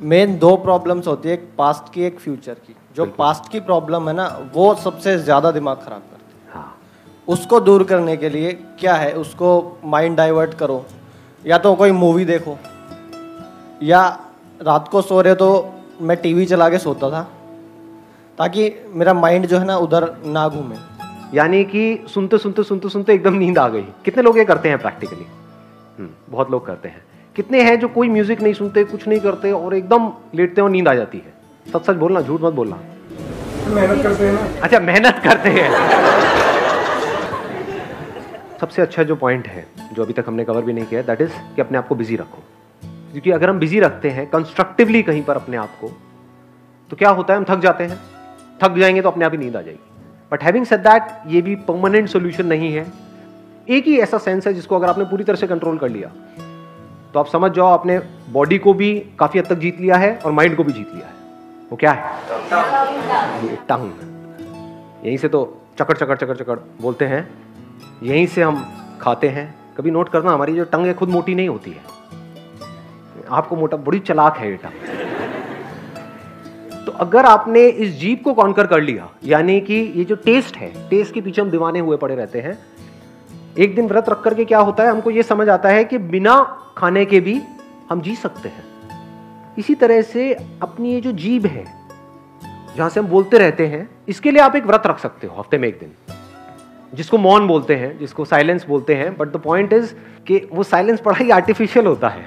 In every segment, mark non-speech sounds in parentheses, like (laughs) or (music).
Main दो problems होती है एक पास्ट की एक फ्यूचर की। जो पास्ट की प्रॉब्लम है ना वो सबसे ज़्यादा दिमाग खराब करती है। हाँ। उसको दूर करने के लिए क्या है? उसको माइंड डाइवर्ट करो। या तो कोई मूवी देखो। या रात को सो रहे तो मैं टीवी चला के सोता था ताकि मेरा माइंड जो है ना उधर ना घूमे। यानी कि सुनते सुनते सुनते सुनते एकदम नींद आ गई। कितने लोग ये करते हैं प्रैक्टिकली बहुत लोग करते हैं। कितने हैं जो कोई म्यूज़िक नहीं सुनते कुछ नहीं करते और एकदम लेटते और नींद आ जाती है। सच सच बोलना झूठ मत बोलना। मेहनत करते हैं ना। अच्छा मेहनत करते हैं। सबसे अच्छा जो पॉइंट है जो अभी तक हमने कवर भी नहीं किया दैट इज़ कि अपने आप को बिज़ी रखो। क्योंकि अगर हम बिज़ी रखते हैं कंस्ट्रक्टिवली कहीं पर अपने आप को तो क्या होता है हम थक जाते हैं। थक जाएँगे तो अपने आप ही नींद आ जाएगी। बट हैविंग सेड दैट ये भी परमानेंट सोल्यूशन नहीं है। एक ही ऐसा सेंस है जिसको अगर आपने पूरी तरह से कंट्रोल कर लिया तो आप समझ जाओ, आपने बॉडी को भी काफ़ी हद तक जीत लिया है और माइंड को भी जीत लिया है। वो क्या है? टंग। यहीं से तो चकड़ चकड़ चकड़ चकड़ बोलते हैं। यहीं से हम खाते हैं। कभी नोट करना, हमारी जो टंग है खुद मोटी नहीं होती है। आपको मोटा, बड़ी चलाक है ये टंग। तो अगर आपने इस जीप को कॉन्कर कर लिया, यानी कि ये जो टेस्ट है टेस्ट के पीछे हम दीवाने हुए पड़े रहते हैं एक दिन व्रत रख करके क्या होता है? हमको ये समझ आता है कि बिना खाने के भी हम जी सकते हैं। इसी तरह से अपनी ये जो जीभ है, जहाँ से हम बोलते रहते हैं, इसके लिए आप एक व्रत रख सकते हो हफ़्ते में एक दिन। जिसको मौन बोलते हैं, जिसको साइलेंस बोलते हैं बट द पॉइंट इज़ कि वो साइलेंस बड़ा ही आर्टिफिशियल होता है।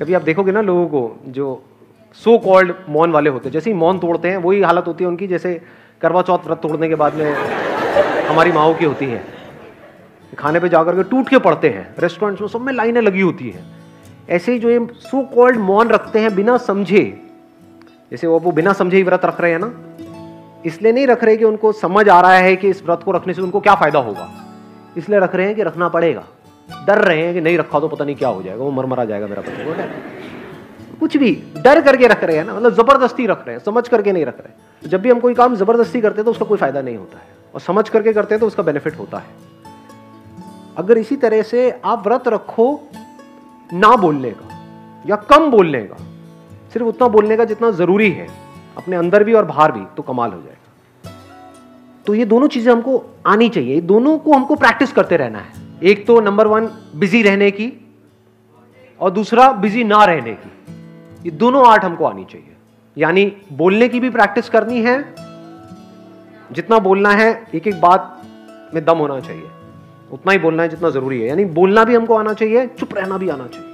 कभी आप देखोगे ना लोगों को, जो सो कॉल्ड मौन वाले होते हैं, जैसे ही मौन तोड़ते हैं, वही हालत होती है उनकी, जैसे करवा चौथ व्रत तोड़ने के बाद में हमारी माओ की होती है। खाने पे जाकर के टूट के पड़ते हैं। रेस्टोरेंट्स में सब में लाइनें लगी होती हैं। ऐसे ही जो ये सो कॉल्ड मौन रखते हैं बिना समझे, जैसे वो वो बिना समझे ही व्रत रख रहे हैं ना, इसलिए नहीं रख रहे कि उनको समझ आ रहा है कि इस व्रत को रखने से उनको क्या फ़ायदा होगा। इसलिए रख रहे हैं कि रखना पड़ेगा। डर रहे हैं कि नहीं रखा तो पता नहीं क्या हो जाएगा, वो मर मरा जाएगा मेरा पति कुछ भी, डर करके रख रहे हैं ना मतलब ज़बरदस्ती रख रहे हैं, समझ करके नहीं रख रहे। जब भी हम कोई काम ज़बरदस्ती करते हैं तो उसका कोई फ़ायदा नहीं होता है। और समझ करके करते हैं तो उसका बेनिफिट होता है। अगर इसी तरह से आप व्रत रखो ना बोलने का, या कम बोलने का, सिर्फ़ उतना बोलने का जितना ज़रूरी है, अपने अंदर भी और बाहर भी तो कमाल हो जाएगा। तो ये दोनों चीज़ें हमको आनी चाहिए दोनों को हमको प्रैक्टिस करते रहना है। एक तो नंबर वन बिज़ी रहने की, और दूसरा बिज़ी ना रहने की। ये दोनों आर्ट हमको आनी चाहिए। यानी बोलने की भी प्रैक्टिस करनी है, जितना बोलना है एक एक बात में दम होना चाहिए। उतना ही बोलना है जितना ज़रूरी है। यानी बोलना भी हमको आना चाहिए, चुप रहना भी आना चाहिए।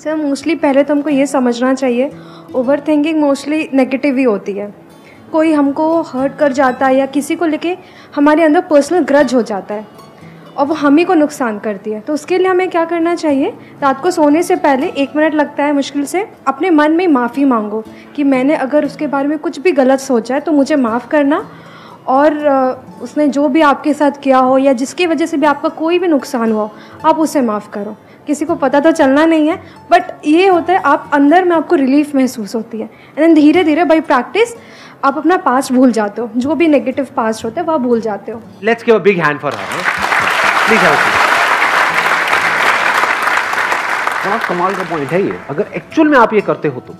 सर मोस्टली पहले तो हमको ये समझना चाहिए ओवर थिंकिंग मोस्टली नेगेटिव ही होती है। कोई हमको हर्ट कर जाता है या किसी को लेके हमारे अंदर पर्सनल ग्रज हो जाता है, और वो हम ही को नुकसान करती है। तो उसके लिए हमें क्या करना चाहिए? रात को सोने से पहले एक मिनट लगता है मुश्किल से, अपने मन में माफ़ी मांगो कि मैंने अगर उसके बारे में कुछ भी गलत सोचा है तो मुझे माफ़ करना और उसने जो भी आपके साथ किया हो या जिसकी वजह से भी आपका कोई भी नुकसान हुआ आप उसे माफ़ करो। किसी को पता तो चलना नहीं है बट ये होता है आप अंदर में आपको रिलीफ महसूस होती है। एंड देन धीरे धीरे बाई प्रैक्टिस आप अपना पास्ट भूल जाते हो। जो भी नेगेटिव पास्ट होता है वह भूल जाते हो। Let's give a big hand for her please help बड़ा कमाल का पॉइंट है ये। अगर एक्चुअल में आप ये करते हो तो।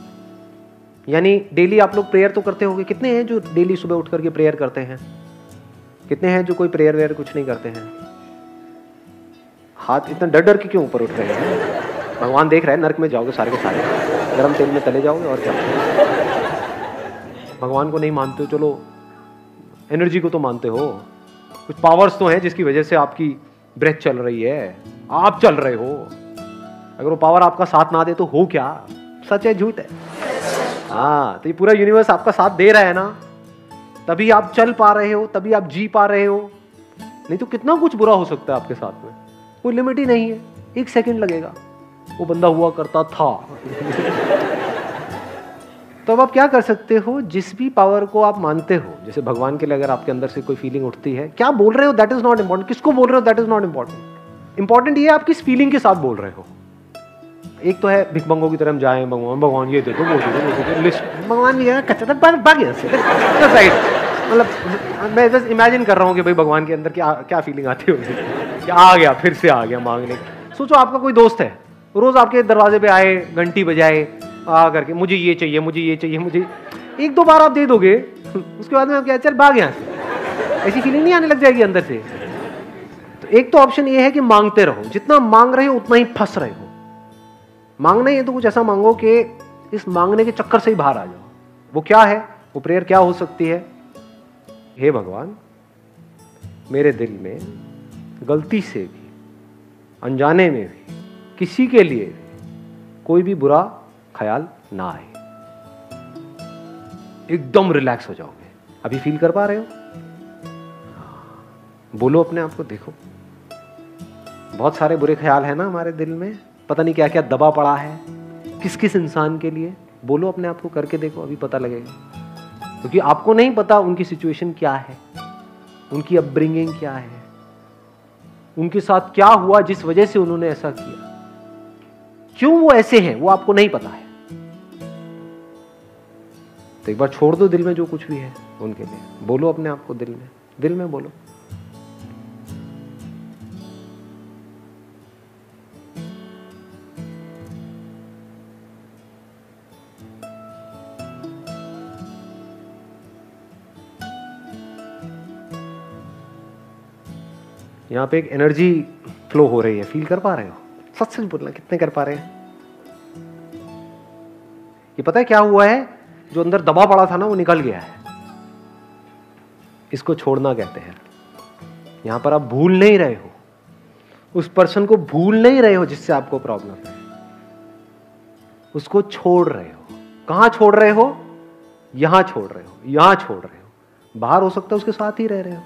यानी डेली आप लोग प्रेयर तो करते होंगे। कितने हैं जो डेली सुबह उठ करके प्रेयर करते हैं? कितने हैं जो कोई प्रेयर वेयर कुछ नहीं करते हैं? हाथ इतना डर डर के क्यों ऊपर उठ रहे हैं? भगवान देख रहे हैं, नरक में जाओगे सारे के सारे। गर्म तेल में तले जाओगे और क्या? भगवान को नहीं मानते हो, चलो एनर्जी को तो मानते हो। कुछ पावर्स तो हैं जिसकी वजह से आपकी ब्रेथ चल रही है। आप चल रहे हो। अगर वो पावर आपका साथ ना दे तो हो क्या? सच है, झूठ है? हाँ तो ये पूरा यूनिवर्स आपका साथ दे रहा है ना? तभी आप चल पा रहे हो, तभी आप जी पा रहे हो। नहीं तो कितना कुछ बुरा हो सकता है आपके साथ में। कोई लिमिट ही नहीं है। एक सेकंड लगेगा। वो बंदा हुआ करता था। (laughs) तो अब आप क्या कर सकते हो? जिस भी पावर को आप मानते हो, जैसे भगवान के लिए अगर आपके अंदर से कोई फीलिंग उठती है, क्या बोल रहे हो? दैट इज़ नॉट इंपॉर्टेंट किसको बोल रहे हो? That is not important important ये आप किस फीलिंग के साथ बोल रहे हो। एक तो है भिकमंगों की तरह हम जाए भगवान भगवान ये दे दो वो दे दो वो दे दो लिस्ट भगवान भी है कच्चा था भाग साइड मतलब मैं बस इमेजिन कर रहा हूँ कि भाई भगवान के अंदर क्या क्या फीलिंग आती होगी। कि आ गया फिर से आ गया मांगने। सोचो आपका कोई दोस्त है रोज आपके दरवाजे पे आए घंटी बजाए आ करके मुझे ये चाहिए मुझे ये चाहिए मुझे एक दो बार आप दे दोगे उसके बाद में आप क्या चल भाग यहाँ से। ऐसी फीलिंग नहीं आने लग जाएगी अंदर से। तो एक तो ऑप्शन ये है कि मांगते रहो। जितना मांग रहे हो उतना ही फंस रहे हो। मांगना ही है तो कुछ ऐसा मांगो कि इस मांगने के चक्कर से ही बाहर आ जाओ। वो क्या है? वो प्रेयर क्या हो सकती है? हे भगवान, मेरे दिल में गलती से भी, अनजाने में भी, किसी के लिए भी कोई भी बुरा ख्याल ना आए। एकदम रिलैक्स हो जाओगे। अभी फील कर पा रहे हो? बोलो अपने आप को, देखो। बहुत सारे बुरे ख्याल है ना हमारे दिल में। पता नहीं क्या क्या दबा पड़ा है। किस किस इंसान के लिए? बोलो अपने आप को, करके देखो, अभी पता लगेगा। क्योंकि आपको नहीं पता उनकी सिचुएशन क्या है, उनकी अपब्रिंगिंग क्या है, उनके साथ क्या हुआ जिस वजह से उन्होंने ऐसा किया। क्यों वो ऐसे हैं, वो आपको नहीं पता है। तो एक बार छोड़ दो दिल में जो कुछ भी है उनके लिए। बोलो अपने आप को दिल में। दिल में बोलो। यहाँ पे एक एनर्जी फ्लो हो रही है। फील कर पा रहे हो? सच सच बोलना, कितने कर पा रहे हैं? ये पता है क्या हुआ है? जो अंदर दबा पड़ा था ना, वो निकल गया है। इसको छोड़ना कहते हैं। यहाँ पर आप भूल नहीं रहे हो। उस पर्सन को भूल नहीं रहे हो जिससे आपको प्रॉब्लम है। उसको छोड़ रहे हो। कहाँ छोड़ रहे हो? यहाँ छोड़ रहे हो। यहाँ छोड़ रहे हो। बाहर हो सकता है उसके साथ ही रह रहे हो।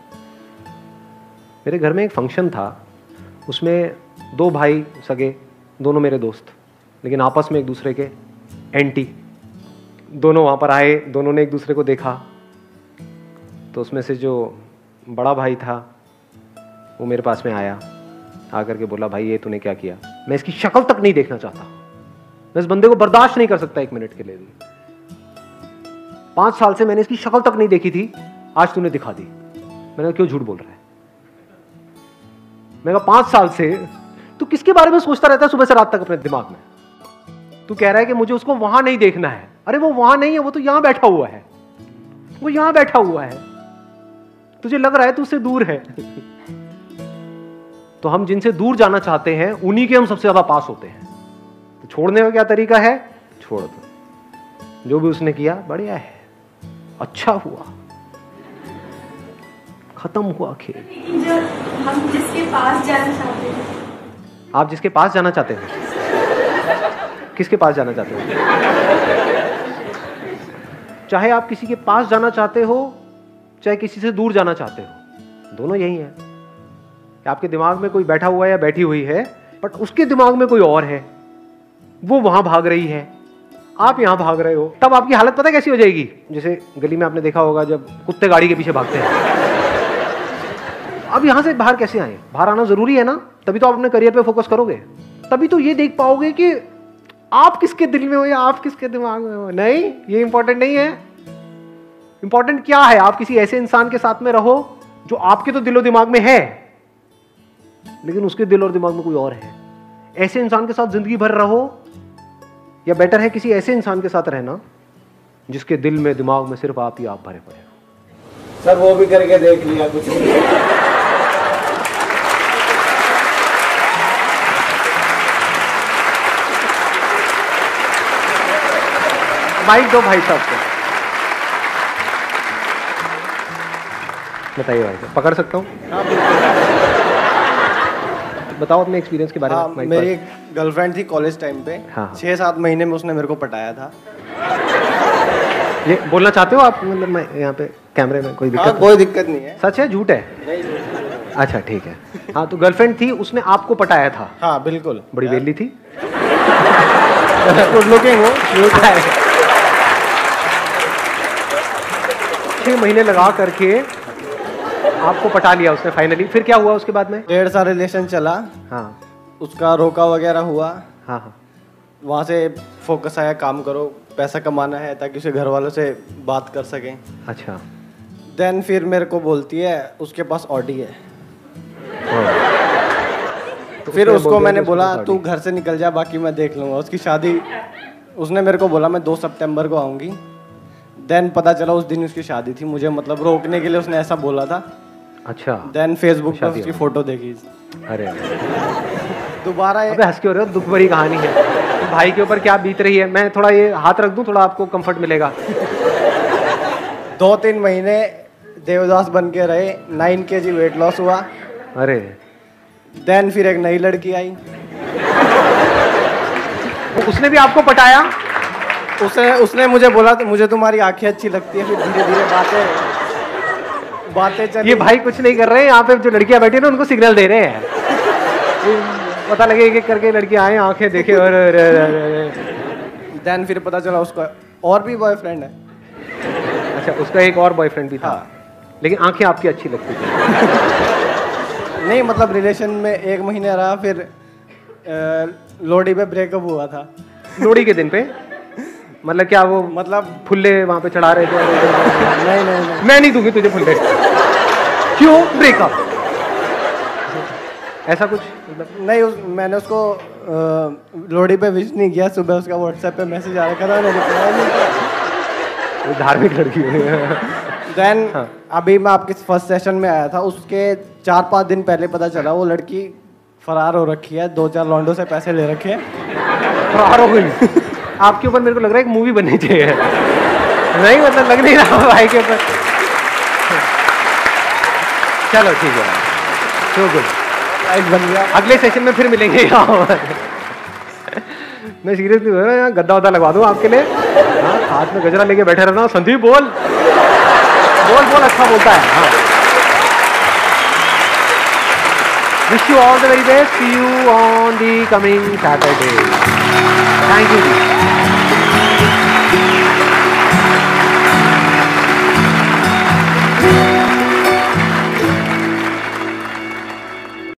मेरे घर में एक फ़ंक्शन था। उसमें दो भाई सगे, दोनों मेरे दोस्त, लेकिन आपस में एक दूसरे के एंटी दोनों वहाँ पर आए, दोनों ने एक दूसरे को देखा। तो उसमें से जो बड़ा भाई था, वो मेरे पास में आया, आकर के बोला, भाई, ये तूने क्या किया? मैं इसकी शक्ल तक नहीं देखना चाहता। मैं इस बंदे को बर्दाश्त नहीं कर सकता एक मिनट के लिए भी। पाँच साल से मैंने इसकी शक्ल तक नहीं देखी थी। आज तूने दिखा दी। मैंने क्यों झूठ बोल रहा है? मैं कहा, पाँच साल से, तू किसके बारे में सोचता रहता है सुबह से रात तक अपने दिमाग में? तू कह रहा है कि मुझे उसको वहाँ नहीं देखना है। अरे वो वहाँ नहीं है, वो तो यहाँ बैठा हुआ है। वो यहाँ बैठा हुआ है। तुझे लग रहा है तू उससे दूर है। (laughs) तो हम जिनसे दूर जाना चाहते हैं, उन्हीं के हम सबसे ज़्यादा पास होते हैं। तो छोड़ने का क्या तरीका है? छोड़ दो। जो भी उसने किया, बढ़िया है। अच्छा हुआ। खत्म हुआ खेल। हम जिसके पास जाना चाहते हैं। आप जिसके पास जाना चाहते हैं। किसके पास जाना चाहते हो? चाहे आप किसी के पास जाना चाहते हो, चाहे किसी से दूर जाना चाहते हो, दोनों यही है। कि आपके दिमाग में कोई बैठा हुआ है या बैठी हुई है बट उसके दिमाग में कोई और है, वो वहाँ भाग रही है। आप यहाँ भाग रहे हो, तब आपकी हालत पता कैसी हो जाएगी? जैसे गली में आपने देखा होगा जब कुत्ते गाड़ी के पीछे भागते हैं। अब यहाँ से बाहर कैसे आए? बाहर आना ज़रूरी है ना? तभी तो आप अपने करियर पे फोकस करोगे। तभी तो ये देख पाओगे कि आप किसके दिल में हो या आप किसके दिमाग में हो? नहीं, ये इंपॉर्टेंट नहीं है। इंपॉर्टेंट क्या है? आप किसी ऐसे इंसान के साथ में रहो जो आपके तो दिलो दिमाग में है, लेकिन उसके दिल और दिमाग में कोई और है। ऐसे इंसान के साथ ज़िंदगी भर रहो, या बेटर है किसी ऐसे इंसान के साथ रहना जिसके दिल में, दिमाग में सिर्फ़ आप ही आप भरे पड़े सर, वो भी करके देख लिया कुछ माइक दो भाई साहब को। बताइए भाई साहब। पकड़ सकता हूँ? बताओ अपने एक्सपीरियंस के बारे हाँ में माइक मेरी एक गर्लफ्रेंड थी कॉलेज टाइम पे। हाँ, हाँ। छः सात महीने में उसने मेरे को पटाया था। ये बोलना चाहते हो आप? मतलब मैं यहाँ पे कैमरे में कोई हाँ दिक्कत कोई दिक्कत नहीं है। सच है? झूठ है? अच्छा ठीक है। हाँ तो गर्लफ्रेंड थी उसने आपको पटाया था? हाँ बिल्कुल। बड़ी बेली थी? (laughs) गुड लुकिंग हो। (laughs) छह महीने लगा करके आपको पटा लिया उसने फाइनली फिर क्या हुआ उसके बाद में? डेढ़ साल रिलेशन चला। हाँ। उसका रोका वगैरह हुआ। हाँ हाँ। वहाँ से फोकस आया काम करो पैसा कमाना है ताकि उसे घर वालों से बात कर सकें। अच्छा। देन फिर मेरे को बोलती है उसके पास ऑडी है। तो फिर उसको मैंने बोला तू घर से निकल जा बाकी मैं देख लूँगा। उसकी शादी उसने मेरे को बोला मैं दो सितंबर को आऊँगी। देन पता चला उस दिन उसकी शादी थी। मुझे मतलब रोकने के लिए उसने ऐसा बोला था। अच्छा। देन फेसबुक पर उसकी फ़ोटो देखी। अरे। दोबारा अबे हंस क्यों रहे हो? दुख भरी कहानी है। तो भाई के ऊपर क्या बीत रही है? मैं थोड़ा ये हाथ रख दूँ? थोड़ा आपको कंफर्ट मिलेगा। दो तीन महीने देवदास बन के रहे। नाइन के जी वेट लॉस हुआ। अरे। देन फिर एक नई लड़की आई। उसने भी आपको पटाया? उसने उसने मुझे बोला तो मुझे तुम्हारी आँखें अच्छी लगती है फिर धीरे धीरे बातें बातें चली। ये भाई कुछ नहीं कर रहे हैं यहाँ पे जो लड़कियाँ बैठी है ना उनको सिग्नल दे रहे हैं। पता लगे एक एक करके लड़कियाँ आए आँखें देखे और। देन फिर पता चला उसका और भी बॉयफ्रेंड है। अच्छा उसका एक और बॉयफ्रेंड भी था। हाँ। लेकिन आँखें आपकी अच्छी लगती थी। (laughs) नहीं मतलब रिलेशन में एक महीने रहा फिर लोहड़ी पे ब्रेकअप हुआ था। लोहड़ी के दिन पे? मतलब क्या वो मतलब फुल्ले वहाँ पे चढ़ा रहे थे? नहीं नहीं नहीं। मैं नहीं दूँगी तुझे फुल्ले। क्यों? ब्रेकअप ऐसा कुछ? मतलब नहीं उस, मैंने उसको लोहड़ी पे विश नहीं किया सुबह उसका व्हाट्सएप पे मैसेज आ रखा था मैंने धार्मिक लड़की है। देन हाँ। अभी मैं आपके फ़र्स्ट सेशन में आया था उसके चार पाँच दिन पहले पता चला वो लड़की फरार हो रखी है दो चार लॉन्डो से पैसे ले रखे हैं। फरार हो गई। आपके ऊपर मेरे को लग रहा है एक मूवी बननी चाहिए। नहीं मतलब लग नहीं रहा भाई के ऊपर। चलो ठीक है। सो गुड बन गया। अगले सेशन में फिर मिलेंगे मैं सीरियसली बोल रहा हूँ गद्दा वद्दा लगवा दूँ आपके लिए। हाँ हाथ में गजरा लेके बैठे रहना। हूँ संदीप बोल। बोल बोल अच्छा बोलता है। हाँ। Wish you all the very best. See you on the coming Saturday. Thank you.